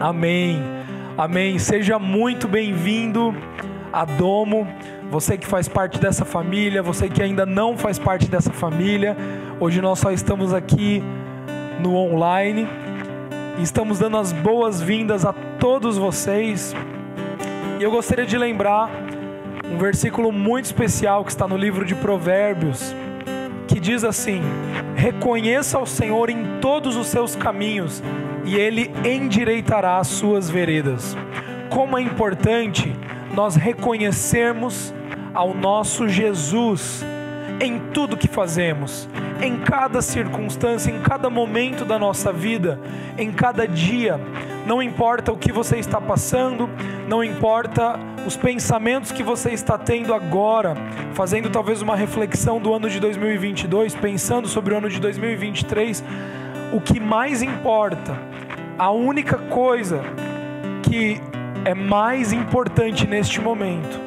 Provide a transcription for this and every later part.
Amém. Amém. Seja muito bem-vindo a Domo. Você que faz parte dessa família, você que ainda não faz parte dessa família. Hoje nós só estamos aqui no online estamos dando as boas-vindas a todos vocês. E eu gostaria de lembrar um versículo muito especial que está no livro de Provérbios, que diz assim: Reconheça o Senhor em todos os seus caminhos e ele endireitará as suas veredas. Como é importante nós reconhecermos ao nosso Jesus em tudo que fazemos, em cada circunstância, em cada momento da nossa vida, em cada dia. Não importa o que você está passando, não importa os pensamentos que você está tendo agora, fazendo talvez uma reflexão do ano de 2022, pensando sobre o ano de 2023, o que mais importa, a única coisa que é mais importante neste momento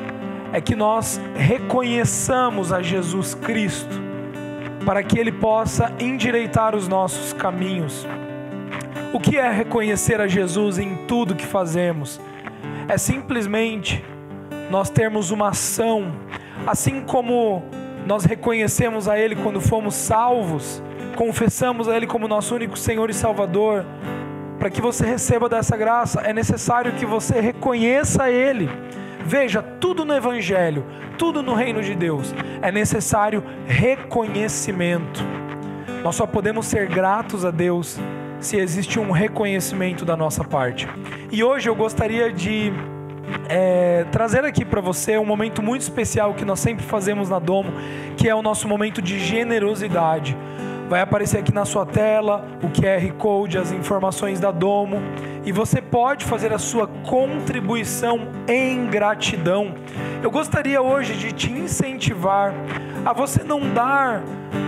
é que nós reconheçamos a Jesus Cristo para que Ele possa endireitar os nossos caminhos. O que é reconhecer a Jesus em tudo que fazemos? É simplesmente nós termos uma ação, assim como nós reconhecemos a Ele quando fomos salvos, confessamos a Ele como nosso único Senhor e Salvador. Para que você receba dessa graça, é necessário que você reconheça Ele. Veja, tudo no Evangelho, tudo no reino de Deus, é necessário reconhecimento. Nós só podemos ser gratos a Deus se existe um reconhecimento da nossa parte. E hoje eu gostaria de é, trazer aqui para você um momento muito especial que nós sempre fazemos na Domo, que é o nosso momento de generosidade. Vai aparecer aqui na sua tela o QR Code, as informações da Domo, e você pode fazer a sua contribuição em gratidão. Eu gostaria hoje de te incentivar a você não dar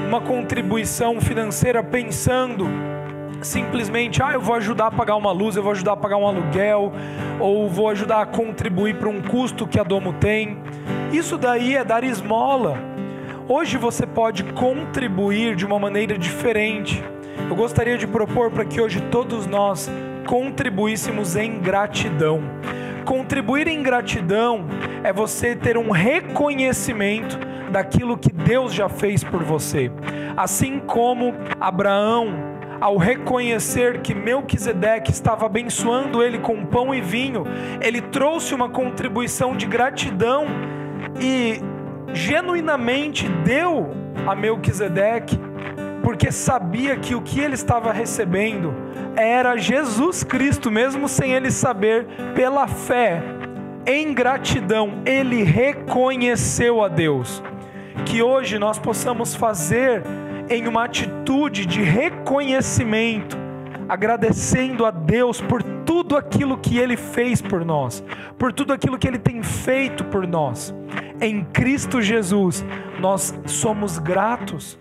uma contribuição financeira pensando simplesmente, ah, eu vou ajudar a pagar uma luz, eu vou ajudar a pagar um aluguel, ou vou ajudar a contribuir para um custo que a Domo tem. Isso daí é dar esmola. Hoje você pode contribuir de uma maneira diferente. Eu gostaria de propor para que hoje todos nós contribuíssemos em gratidão. Contribuir em gratidão é você ter um reconhecimento daquilo que Deus já fez por você. Assim como Abraão ao reconhecer que Melquisedeque estava abençoando ele com pão e vinho, ele trouxe uma contribuição de gratidão e genuinamente deu a Melquisedeque, porque sabia que o que ele estava recebendo era Jesus Cristo, mesmo sem ele saber, pela fé, em gratidão, ele reconheceu a Deus. Que hoje nós possamos fazer em uma atitude de reconhecimento, agradecendo a Deus por tudo aquilo que Ele fez por nós, por tudo aquilo que Ele tem feito por nós. Em Cristo Jesus, nós somos gratos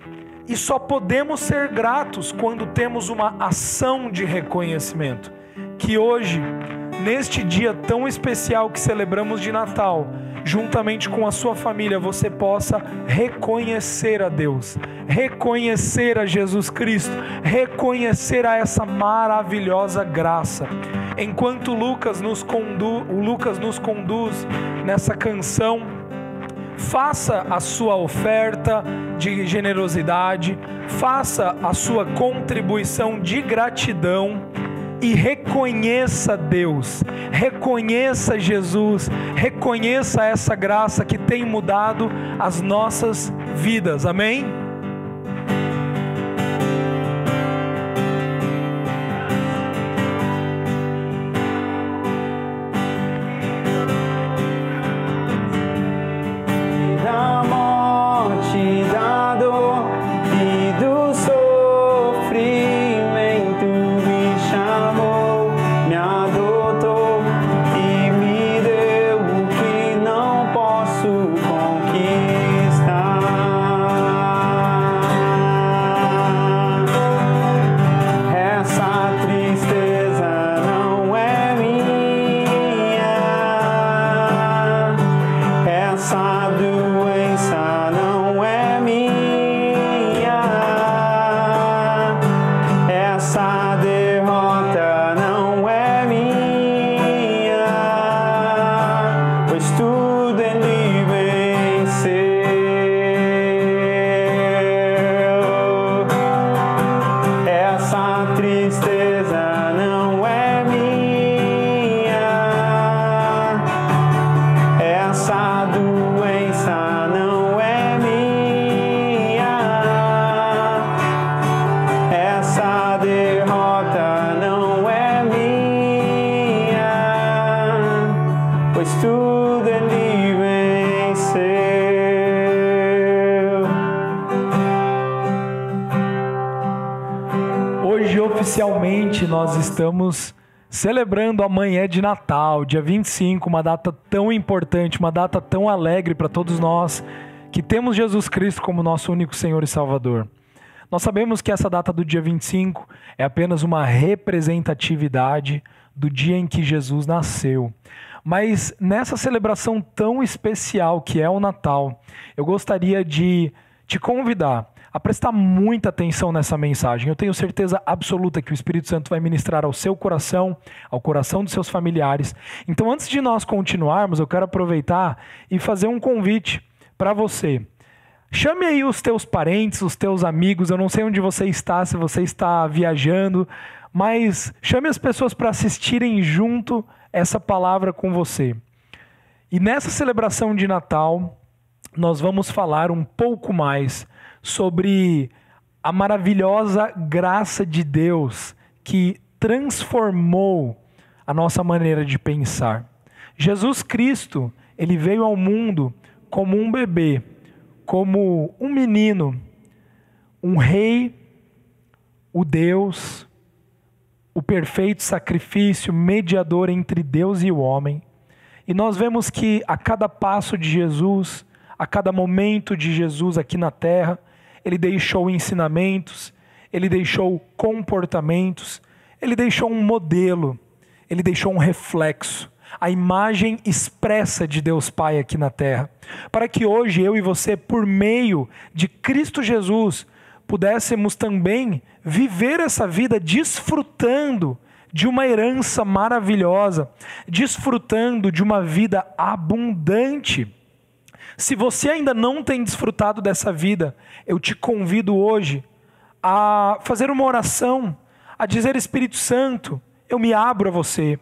e só podemos ser gratos quando temos uma ação de reconhecimento. Que hoje, neste dia tão especial que celebramos de Natal, juntamente com a sua família, você possa reconhecer a Deus, reconhecer a Jesus Cristo, reconhecer a essa maravilhosa graça. Enquanto Lucas nos conduz, o Lucas nos conduz nessa canção, faça a sua oferta de generosidade, faça a sua contribuição de gratidão e reconheça Deus, reconheça Jesus, reconheça essa graça que tem mudado as nossas vidas. Amém? Finalmente nós estamos celebrando amanhã de Natal, dia 25, uma data tão importante, uma data tão alegre para todos nós que temos Jesus Cristo como nosso único Senhor e Salvador. Nós sabemos que essa data do dia 25 é apenas uma representatividade do dia em que Jesus nasceu. Mas nessa celebração tão especial que é o Natal, eu gostaria de te convidar a prestar muita atenção nessa mensagem. Eu tenho certeza absoluta que o Espírito Santo vai ministrar ao seu coração, ao coração dos seus familiares. Então, antes de nós continuarmos, eu quero aproveitar e fazer um convite para você. Chame aí os teus parentes, os teus amigos. Eu não sei onde você está, se você está viajando, mas chame as pessoas para assistirem junto essa palavra com você. E nessa celebração de Natal, nós vamos falar um pouco mais sobre a maravilhosa graça de Deus que transformou a nossa maneira de pensar. Jesus Cristo, ele veio ao mundo como um bebê, como um menino, um rei, o Deus, o perfeito sacrifício, mediador entre Deus e o homem. E nós vemos que a cada passo de Jesus, a cada momento de Jesus aqui na terra, ele deixou ensinamentos, ele deixou comportamentos, ele deixou um modelo, ele deixou um reflexo, a imagem expressa de Deus Pai aqui na terra, para que hoje eu e você, por meio de Cristo Jesus, pudéssemos também viver essa vida desfrutando de uma herança maravilhosa, desfrutando de uma vida abundante. Se você ainda não tem desfrutado dessa vida, eu te convido hoje a fazer uma oração, a dizer: Espírito Santo, eu me abro a você.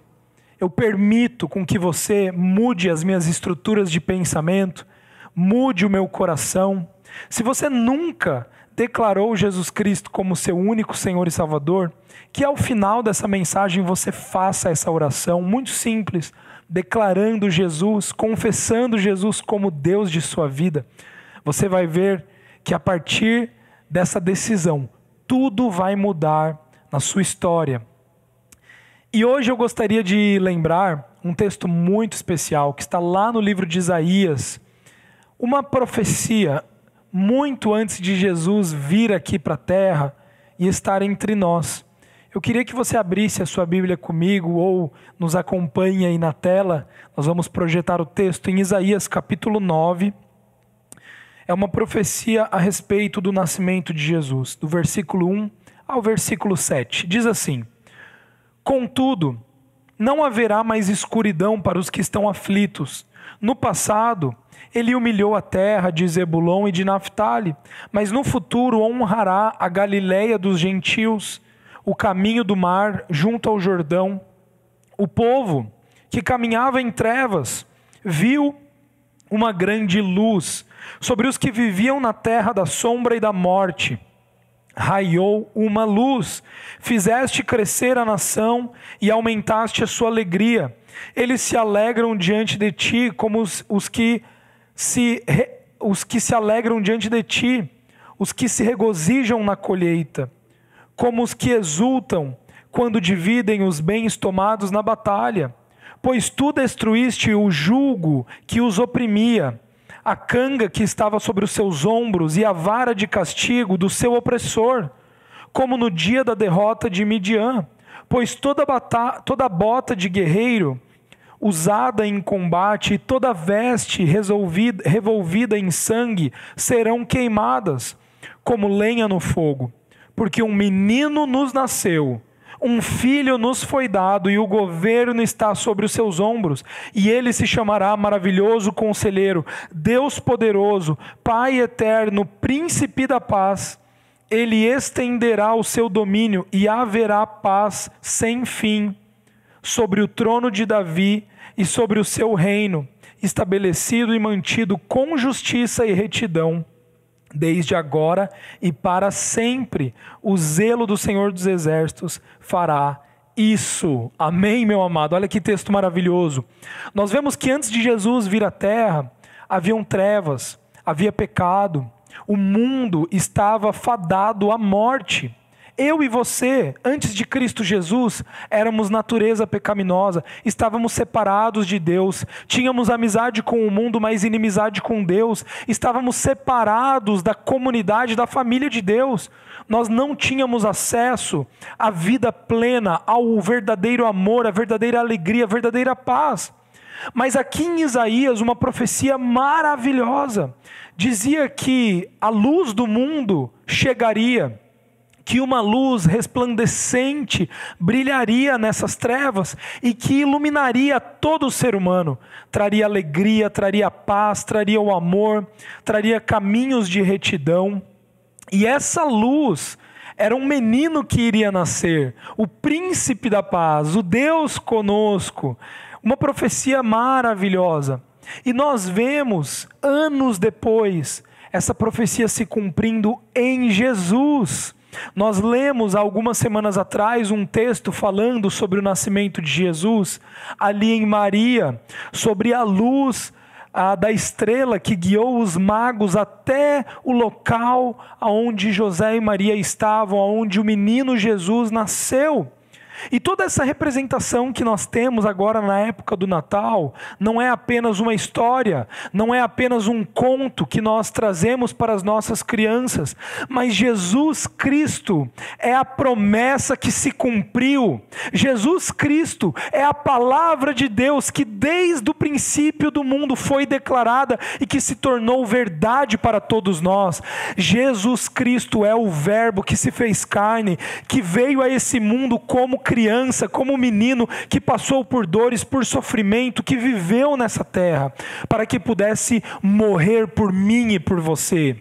Eu permito com que você mude as minhas estruturas de pensamento, mude o meu coração. Se você nunca declarou Jesus Cristo como seu único Senhor e Salvador, que ao final dessa mensagem você faça essa oração muito simples declarando Jesus, confessando Jesus como Deus de sua vida, você vai ver que a partir dessa decisão, tudo vai mudar na sua história. E hoje eu gostaria de lembrar um texto muito especial que está lá no livro de Isaías, uma profecia muito antes de Jesus vir aqui para a terra e estar entre nós. Eu queria que você abrisse a sua Bíblia comigo ou nos acompanhe aí na tela. Nós vamos projetar o texto em Isaías capítulo 9. É uma profecia a respeito do nascimento de Jesus, do versículo 1 ao versículo 7. Diz assim: Contudo, não haverá mais escuridão para os que estão aflitos. No passado, ele humilhou a terra de Zebulon e de Naphtali, mas no futuro honrará a Galiléia dos gentios o caminho do mar junto ao Jordão. O povo que caminhava em trevas viu uma grande luz sobre os que viviam na terra da sombra e da morte. Raiou uma luz, fizeste crescer a nação e aumentaste a sua alegria. Eles se alegram diante de ti como os, os que se os que se alegram diante de ti, os que se regozijam na colheita como os que exultam quando dividem os bens tomados na batalha. Pois tu destruíste o jugo que os oprimia, a canga que estava sobre os seus ombros e a vara de castigo do seu opressor, como no dia da derrota de Midian. Pois toda, bata, toda bota de guerreiro usada em combate e toda veste revolvida em sangue serão queimadas, como lenha no fogo porque um menino nos nasceu, um filho nos foi dado e o governo está sobre os seus ombros, e ele se chamará Maravilhoso Conselheiro, Deus Poderoso, Pai Eterno, Príncipe da Paz. Ele estenderá o seu domínio e haverá paz sem fim sobre o trono de Davi e sobre o seu reino, estabelecido e mantido com justiça e retidão desde agora e para sempre. O zelo do Senhor dos Exércitos fará isso. Amém, meu amado. Olha que texto maravilhoso. Nós vemos que antes de Jesus vir à terra, haviam trevas, havia pecado, o mundo estava fadado à morte. Eu e você, antes de Cristo Jesus, éramos natureza pecaminosa, estávamos separados de Deus, tínhamos amizade com o mundo, mas inimizade com Deus, estávamos separados da comunidade, da família de Deus. Nós não tínhamos acesso à vida plena, ao verdadeiro amor, à verdadeira alegria, à verdadeira paz. Mas aqui em Isaías, uma profecia maravilhosa dizia que a luz do mundo chegaria, que uma luz resplandecente brilharia nessas trevas e que iluminaria todo o ser humano, traria alegria, traria paz, traria o amor, traria caminhos de retidão. E essa luz era um menino que iria nascer, o príncipe da paz, o Deus conosco. Uma profecia maravilhosa. E nós vemos, anos depois, essa profecia se cumprindo em Jesus. Nós lemos algumas semanas atrás um texto falando sobre o nascimento de Jesus, ali em Maria, sobre a luz a, da estrela que guiou os magos até o local onde José e Maria estavam, onde o menino Jesus nasceu. E toda essa representação que nós temos agora na época do Natal não é apenas uma história, não é apenas um conto que nós trazemos para as nossas crianças, mas Jesus Cristo é a promessa que se cumpriu. Jesus Cristo é a palavra de Deus que desde o princípio do mundo foi declarada e que se tornou verdade para todos nós. Jesus Cristo é o Verbo que se fez carne, que veio a esse mundo como criança, como menino que passou por dores, por sofrimento, que viveu nessa terra, para que pudesse morrer por mim e por você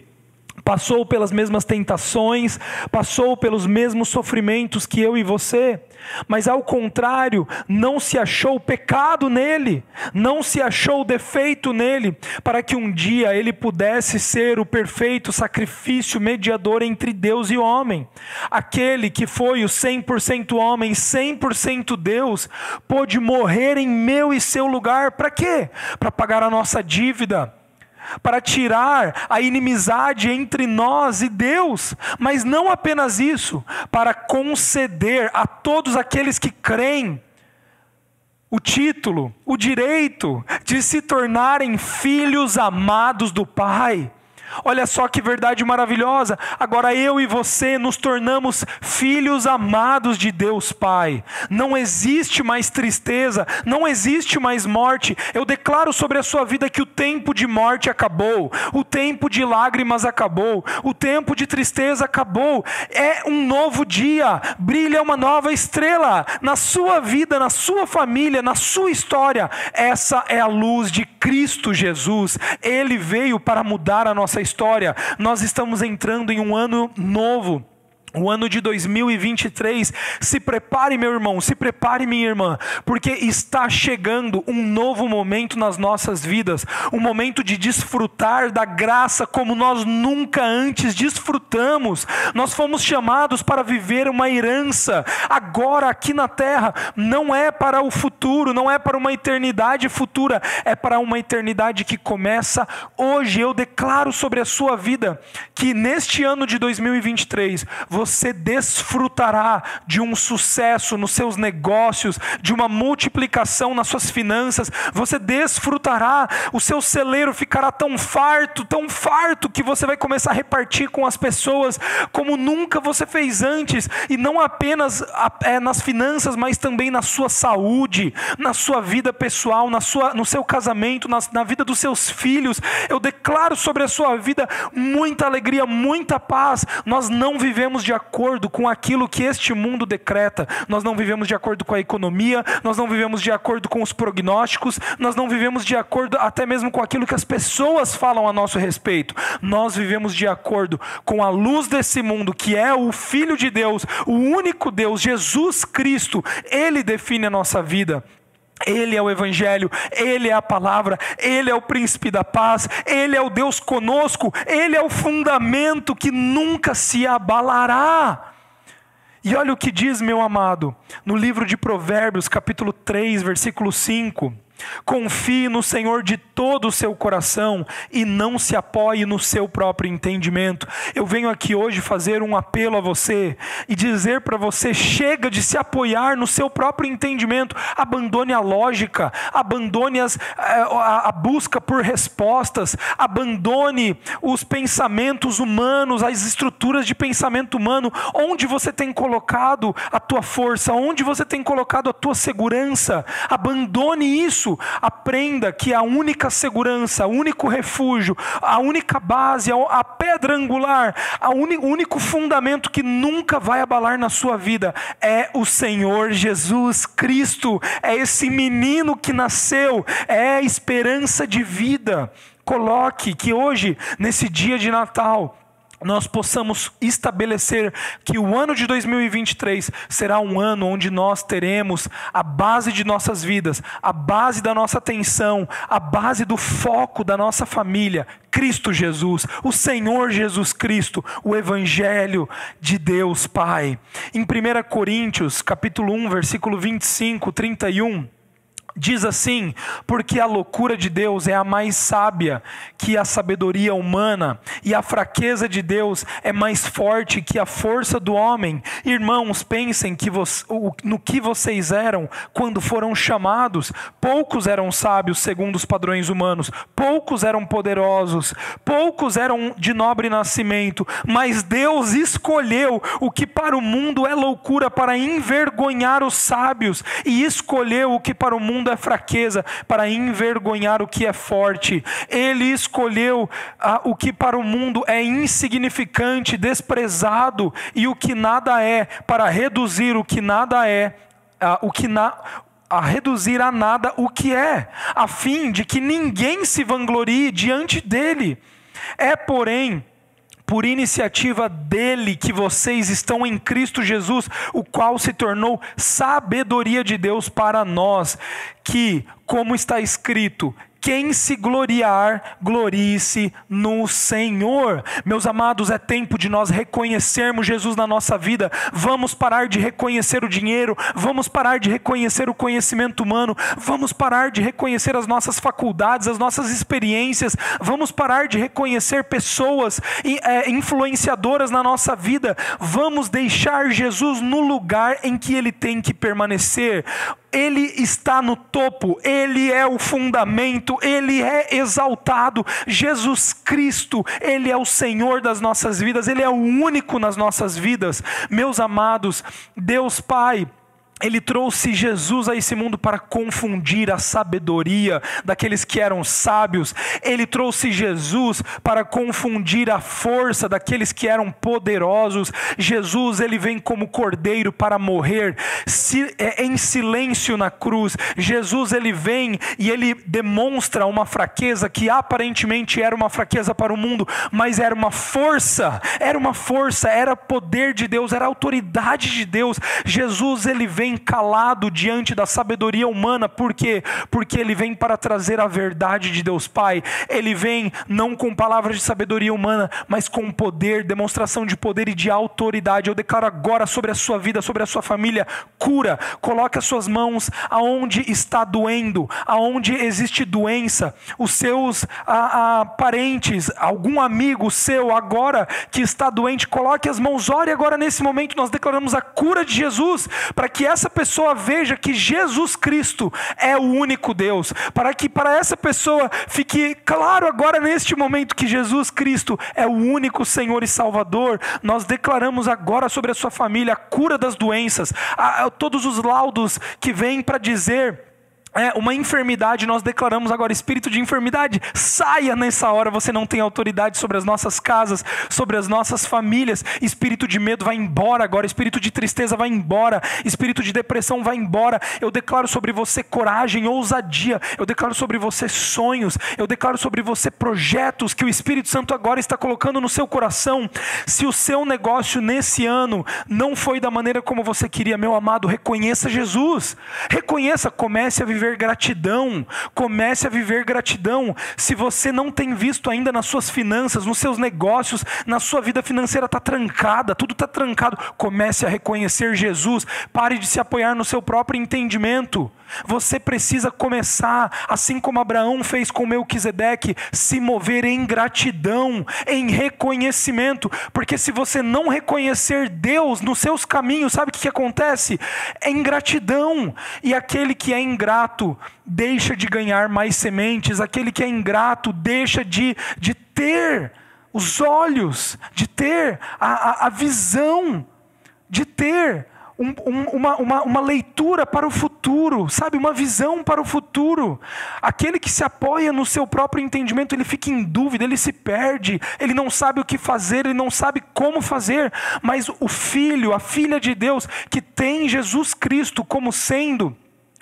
passou pelas mesmas tentações, passou pelos mesmos sofrimentos que eu e você, mas ao contrário, não se achou pecado nele, não se achou defeito nele, para que um dia ele pudesse ser o perfeito sacrifício mediador entre Deus e homem. Aquele que foi o 100% homem, 100% Deus, pôde morrer em meu e seu lugar, para quê? Para pagar a nossa dívida para tirar a inimizade entre nós e Deus, mas não apenas isso, para conceder a todos aqueles que creem o título, o direito de se tornarem filhos amados do Pai. Olha só que verdade maravilhosa. Agora eu e você nos tornamos filhos amados de Deus Pai. Não existe mais tristeza, não existe mais morte. Eu declaro sobre a sua vida que o tempo de morte acabou, o tempo de lágrimas acabou, o tempo de tristeza acabou. É um novo dia, brilha uma nova estrela na sua vida, na sua família, na sua história. Essa é a luz de Cristo Jesus. Ele veio para mudar a nossa história. Nós estamos entrando em um ano novo. O ano de 2023, se prepare, meu irmão, se prepare, minha irmã, porque está chegando um novo momento nas nossas vidas, um momento de desfrutar da graça como nós nunca antes desfrutamos. Nós fomos chamados para viver uma herança, agora aqui na terra, não é para o futuro, não é para uma eternidade futura, é para uma eternidade que começa hoje. Eu declaro sobre a sua vida que neste ano de 2023, você você desfrutará de um sucesso nos seus negócios, de uma multiplicação nas suas finanças, você desfrutará, o seu celeiro ficará tão farto, tão farto, que você vai começar a repartir com as pessoas como nunca você fez antes, e não apenas é, nas finanças, mas também na sua saúde, na sua vida pessoal, na sua, no seu casamento, na, na vida dos seus filhos. Eu declaro sobre a sua vida muita alegria, muita paz. Nós não vivemos de acordo com aquilo que este mundo decreta. Nós não vivemos de acordo com a economia, nós não vivemos de acordo com os prognósticos, nós não vivemos de acordo até mesmo com aquilo que as pessoas falam a nosso respeito. Nós vivemos de acordo com a luz desse mundo, que é o Filho de Deus, o único Deus, Jesus Cristo. Ele define a nossa vida. Ele é o Evangelho, Ele é a palavra, Ele é o príncipe da paz, Ele é o Deus conosco, Ele é o fundamento que nunca se abalará. E olha o que diz, meu amado, no livro de Provérbios, capítulo 3, versículo 5. Confie no Senhor de todo o seu coração e não se apoie no seu próprio entendimento. Eu venho aqui hoje fazer um apelo a você e dizer para você: chega de se apoiar no seu próprio entendimento, abandone a lógica, abandone as, eh, a, a busca por respostas, abandone os pensamentos humanos, as estruturas de pensamento humano, onde você tem colocado a tua força, onde você tem colocado a tua segurança. Abandone isso, aprenda que a única segurança, o único refúgio, a única base, a pedra angular, o único fundamento que nunca vai abalar na sua vida é o Senhor Jesus Cristo, é esse menino que nasceu, é a esperança de vida. Coloque que hoje, nesse dia de Natal, nós possamos estabelecer que o ano de 2023 será um ano onde nós teremos a base de nossas vidas, a base da nossa atenção, a base do foco da nossa família, Cristo Jesus, o Senhor Jesus Cristo, o evangelho de Deus Pai. Em 1 Coríntios, capítulo 1, versículo 25, 31, diz assim: porque a loucura de Deus é a mais sábia que a sabedoria humana, e a fraqueza de Deus é mais forte que a força do homem. Irmãos, pensem que no que vocês eram quando foram chamados. Poucos eram sábios segundo os padrões humanos, poucos eram poderosos, poucos eram de nobre nascimento, mas Deus escolheu o que para o mundo é loucura para envergonhar os sábios, e escolheu o que para o mundo é fraqueza para envergonhar o que é forte. Ele escolheu ah, o que para o mundo é insignificante, desprezado e o que nada é, para reduzir o que nada é, ah, o que na, a reduzir a nada o que é, a fim de que ninguém se vanglorie diante dele. É, porém, por iniciativa dele que vocês estão em Cristo Jesus, o qual se tornou sabedoria de Deus para nós, que, como está escrito, quem se gloriar, glorie-se no Senhor. Meus amados, é tempo de nós reconhecermos Jesus na nossa vida. Vamos parar de reconhecer o dinheiro, vamos parar de reconhecer o conhecimento humano, vamos parar de reconhecer as nossas faculdades, as nossas experiências, vamos parar de reconhecer pessoas é, influenciadoras na nossa vida. Vamos deixar Jesus no lugar em que ele tem que permanecer. Ele está no topo, Ele é o fundamento, Ele é exaltado. Jesus Cristo, Ele é o Senhor das nossas vidas, Ele é o único nas nossas vidas. Meus amados, Deus Pai, ele trouxe Jesus a esse mundo para confundir a sabedoria daqueles que eram sábios. Ele trouxe Jesus para confundir a força daqueles que eram poderosos. Jesus, ele vem como cordeiro para morrer é, em silêncio na cruz. Jesus, ele vem e ele demonstra uma fraqueza que aparentemente era uma fraqueza para o mundo, mas era uma força, era uma força, era poder de Deus, era autoridade de Deus. Jesus, ele vem vem calado diante da sabedoria humana, por quê? Porque ele vem para trazer a verdade de Deus Pai. Ele vem não com palavras de sabedoria humana, mas com poder, demonstração de poder e de autoridade. Eu declaro agora sobre a sua vida, sobre a sua família, cura. Coloque as suas mãos aonde está doendo, aonde existe doença. Os seus a, a, parentes, algum amigo seu agora que está doente, coloque as mãos, ore agora nesse momento. Nós declaramos a cura de Jesus para que essa essa pessoa veja que Jesus Cristo é o único Deus, para que para essa pessoa fique claro agora neste momento que Jesus Cristo é o único Senhor e Salvador, nós declaramos agora sobre a sua família a cura das doenças, a, a, todos os laudos que vêm para dizer é, uma enfermidade, nós declaramos agora: espírito de enfermidade, saia nessa hora. Você não tem autoridade sobre as nossas casas, sobre as nossas famílias. Espírito de medo vai embora agora, espírito de tristeza vai embora, espírito de depressão vai embora. Eu declaro sobre você coragem, ousadia. Eu declaro sobre você sonhos. Eu declaro sobre você projetos que o Espírito Santo agora está colocando no seu coração. Se o seu negócio nesse ano não foi da maneira como você queria, meu amado, reconheça Jesus. Reconheça, comece a viver viver gratidão. Comece a viver gratidão. Se você não tem visto ainda nas suas finanças, nos seus negócios, na sua vida financeira está trancada, tudo está trancado. Comece a reconhecer Jesus. Pare de se apoiar no seu próprio entendimento. Você precisa começar, assim como Abraão fez com Melquisedeque, se mover em gratidão, em reconhecimento, porque se você não reconhecer Deus nos seus caminhos, sabe o que, que acontece? É ingratidão, e aquele que é ingrato deixa de ganhar mais sementes, aquele que é ingrato deixa de, de ter os olhos, de ter a, a, a visão, de ter um, um, uma, uma, uma leitura para o futuro, sabe? Uma visão para o futuro. Aquele que se apoia no seu próprio entendimento, ele fica em dúvida, ele se perde, ele não sabe o que fazer, ele não sabe como fazer. Mas o filho, a filha de Deus, que tem Jesus Cristo como sendo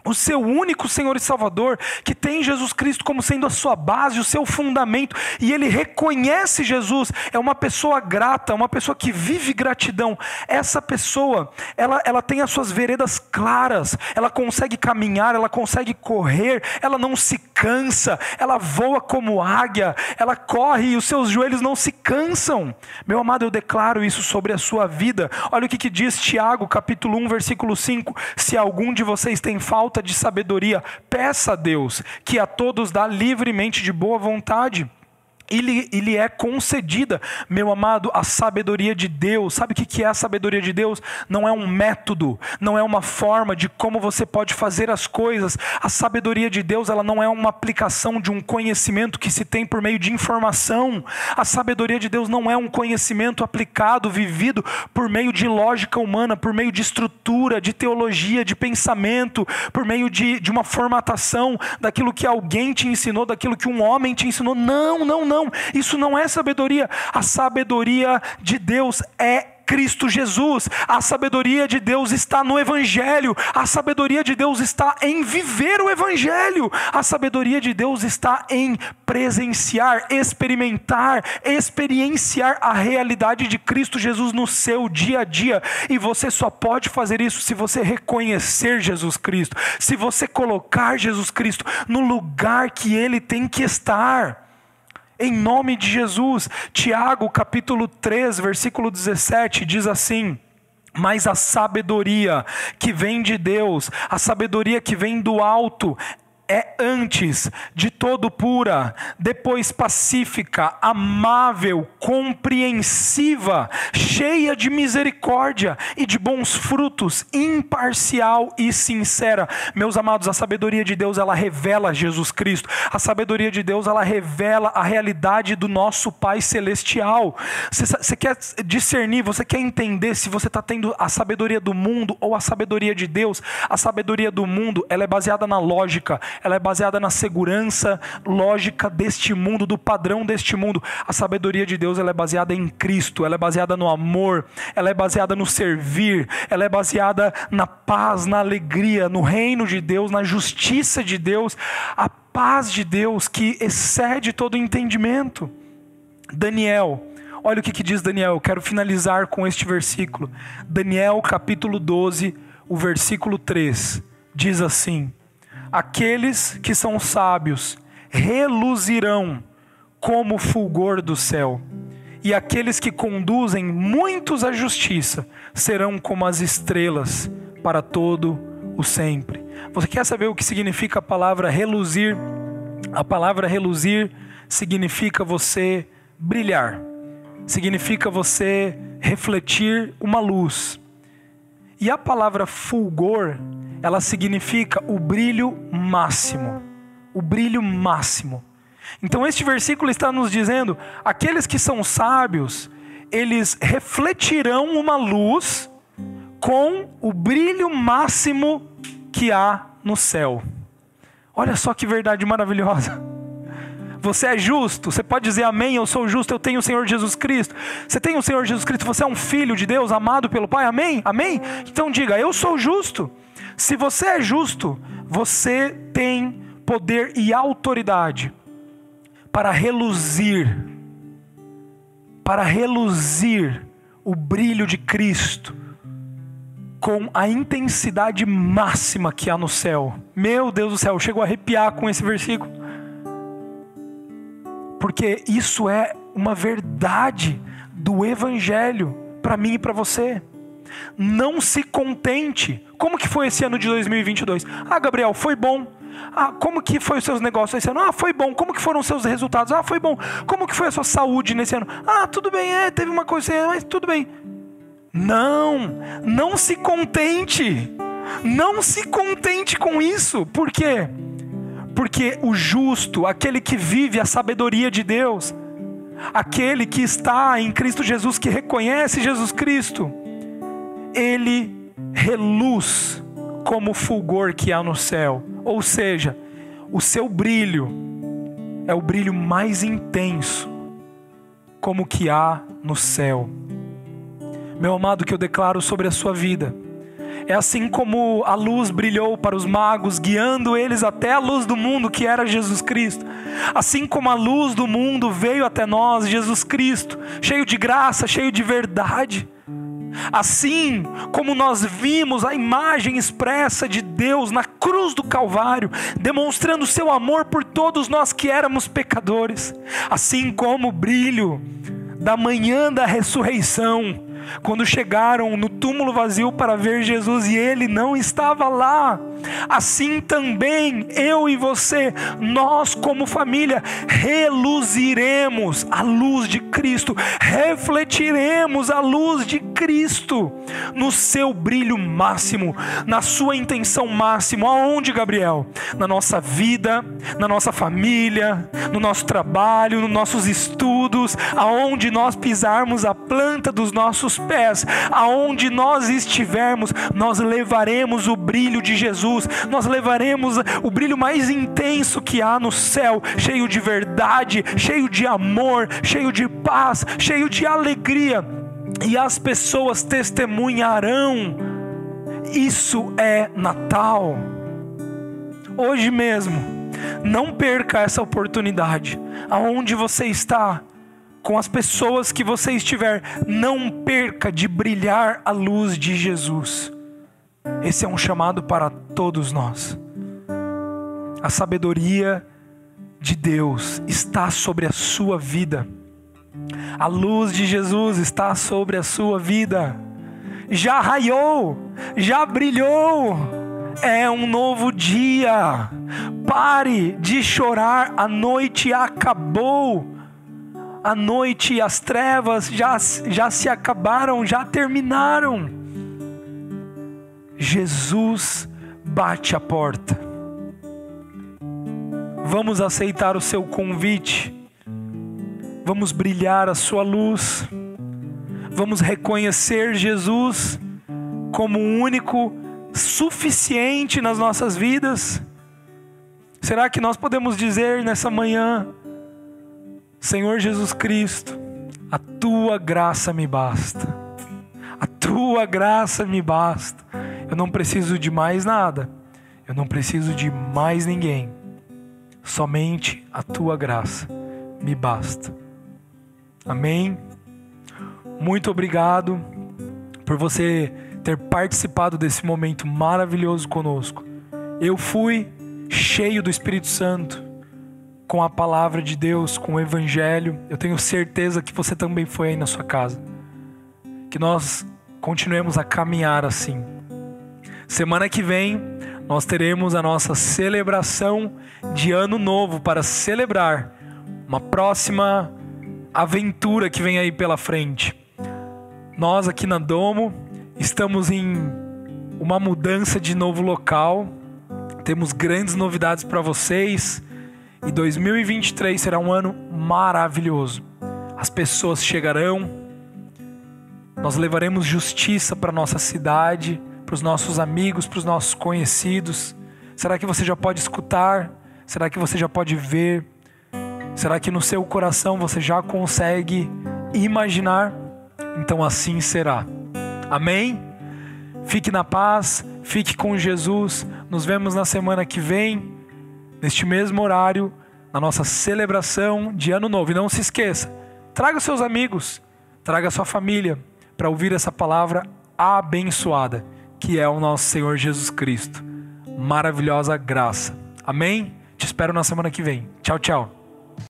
o seu único Senhor e Salvador, que tem Jesus Cristo como sendo a sua base, o seu fundamento, e ele reconhece Jesus, é uma pessoa grata, uma pessoa que vive gratidão. Essa pessoa, ela, ela tem as suas veredas claras, ela consegue caminhar, ela consegue correr, ela não se cansa, ela voa como águia, ela corre e os seus joelhos não se cansam. Meu amado, eu declaro isso sobre a sua vida. Olha o que, que diz Tiago, capítulo 1, versículo 5: se algum de vocês tem falta, falta de sabedoria, peça a Deus, que a todos dá livremente de boa vontade e lhe, é concedida, meu amado, a sabedoria de Deus. Sabe o que é a sabedoria de Deus? Não é um método, não é uma forma de como você pode fazer as coisas. A sabedoria de Deus, ela não é uma aplicação de um conhecimento que se tem por meio de informação. A sabedoria de Deus não é um conhecimento aplicado, vivido por meio de lógica humana, por meio de estrutura, de teologia, de pensamento, por meio de, de uma formatação daquilo que alguém te ensinou, daquilo que um homem te ensinou. Não, não, não não, isso não é sabedoria. A sabedoria de Deus é Cristo Jesus. A sabedoria de Deus está no Evangelho. A sabedoria de Deus está em viver o Evangelho. A sabedoria de Deus está em presenciar, experimentar, experienciar a realidade de Cristo Jesus no seu dia a dia. E você só pode fazer isso se você reconhecer Jesus Cristo, se você colocar Jesus Cristo no lugar que ele tem que estar. Em nome de Jesus. Tiago, capítulo 3, versículo 17, diz assim: mas a sabedoria que vem de Deus, a sabedoria que vem do alto, é antes de todo pura, depois pacífica, amável, compreensiva, cheia de misericórdia e de bons frutos, imparcial e sincera. Meus amados, a sabedoria de Deus, ela revela Jesus Cristo. A sabedoria de Deus, ela revela a realidade do nosso Pai celestial. Você, quer discernir, você quer entender se você está tendo a sabedoria do mundo ou a sabedoria de Deus? A sabedoria do mundo, ela é baseada na lógica ela é baseada na segurança lógica deste mundo, do padrão deste mundo. A sabedoria de Deus ela é baseada em Cristo, ela é baseada no amor, ela é baseada no servir, ela é baseada na paz, na alegria, no reino de Deus, na justiça de Deus, a paz de Deus que excede todo entendimento. Daniel, olha o que, que diz Daniel, eu quero finalizar com este versículo. Daniel capítulo 12, o versículo 3, diz assim: Aqueles que são sábios reluzirão como o fulgor do céu, e aqueles que conduzem muitos à justiça serão como as estrelas para todo o sempre. Você quer saber o que significa a palavra reluzir? A palavra reluzir significa você brilhar, significa você refletir uma luz. E a palavra fulgor ela significa o brilho máximo. O brilho máximo. Então este versículo está nos dizendo: aqueles que são sábios, eles refletirão uma luz com o brilho máximo que há no céu. Olha só que verdade maravilhosa. Você é justo, você pode dizer amém, eu sou justo, eu tenho o Senhor Jesus Cristo. Você tem o Senhor Jesus Cristo, você é um filho de Deus, amado pelo Pai, amém? Amém? Então diga, eu sou justo. Se você é justo, você tem poder e autoridade para reluzir, para reluzir o brilho de Cristo com a intensidade máxima que há no céu. Meu Deus do céu, eu chego a arrepiar com esse versículo. Porque isso é uma verdade do Evangelho para mim e para você. Não se contente. Como que foi esse ano de 2022? Ah, Gabriel, foi bom. Ah, como que foi os seus negócios esse ano? Ah, foi bom. Como que foram os seus resultados? Ah, foi bom. Como que foi a sua saúde nesse ano? Ah, tudo bem, é, teve uma coisa, mas tudo bem. Não, não se contente. Não se contente com isso. Por quê? Porque o justo, aquele que vive a sabedoria de Deus, aquele que está em Cristo Jesus, que reconhece Jesus Cristo, ele reluz como o fulgor que há no céu. Ou seja, o seu brilho é o brilho mais intenso, como que há no céu. Meu amado, que eu declaro sobre a sua vida. É assim como a luz brilhou para os magos, guiando eles até a luz do mundo, que era Jesus Cristo. Assim como a luz do mundo veio até nós, Jesus Cristo, cheio de graça, cheio de verdade. Assim como nós vimos a imagem expressa de Deus na cruz do Calvário, demonstrando seu amor por todos nós que éramos pecadores, assim como o brilho da manhã da ressurreição quando chegaram no túmulo vazio para ver Jesus e ele não estava lá. Assim também eu e você, nós como família, reluziremos a luz de Cristo, refletiremos a luz de Cristo no seu brilho máximo, na sua intenção máxima. Aonde, Gabriel? Na nossa vida, na nossa família, no nosso trabalho, nos nossos estudos, aonde nós pisarmos a planta dos nossos nossos pés, aonde nós estivermos, nós levaremos o brilho de Jesus, nós levaremos o brilho mais intenso que há no céu, cheio de verdade, cheio de amor, cheio de paz, cheio de alegria, e as pessoas testemunharão. Isso é Natal. Hoje mesmo, não perca essa oportunidade. Aonde você está, com as pessoas que você estiver, não perca de brilhar a luz de Jesus. Esse é um chamado para todos nós. A sabedoria de Deus está sobre a sua vida. A luz de Jesus está sobre a sua vida. Já raiou, já brilhou. É um novo dia. Pare de chorar, a noite acabou a noite e as trevas já, já se acabaram, já terminaram. Jesus bate a porta. Vamos aceitar o seu convite. Vamos brilhar a sua luz. Vamos reconhecer Jesus como o único suficiente nas nossas vidas. Será que nós podemos dizer nessa manhã: Senhor Jesus Cristo, a tua graça me basta. A tua graça me basta. Eu não preciso de mais nada. Eu não preciso de mais ninguém. Somente a tua graça me basta. Amém. Muito obrigado por você ter participado desse momento maravilhoso conosco. Eu fui cheio do Espírito Santo com a palavra de Deus, com o Evangelho. Eu tenho certeza que você também foi aí na sua casa. Que nós continuemos a caminhar assim. Semana que vem nós teremos a nossa celebração de Ano Novo para celebrar uma próxima aventura que vem aí pela frente. Nós aqui na Domo estamos em uma mudança de novo local. Temos grandes novidades para vocês. E 2023 será um ano maravilhoso. As pessoas chegarão, nós levaremos justiça para nossa cidade, para os nossos amigos, para os nossos conhecidos. Será que você já pode escutar? Será que você já pode ver? Será que no seu coração você já consegue imaginar? Então assim será. Amém? Fique na paz, fique com Jesus. Nos vemos na semana que vem neste mesmo horário, na nossa celebração de Ano Novo. E não se esqueça, traga seus amigos, traga sua família para ouvir essa palavra abençoada, que é o nosso Senhor Jesus Cristo. Maravilhosa graça. Amém? Te espero na semana que vem. Tchau, tchau.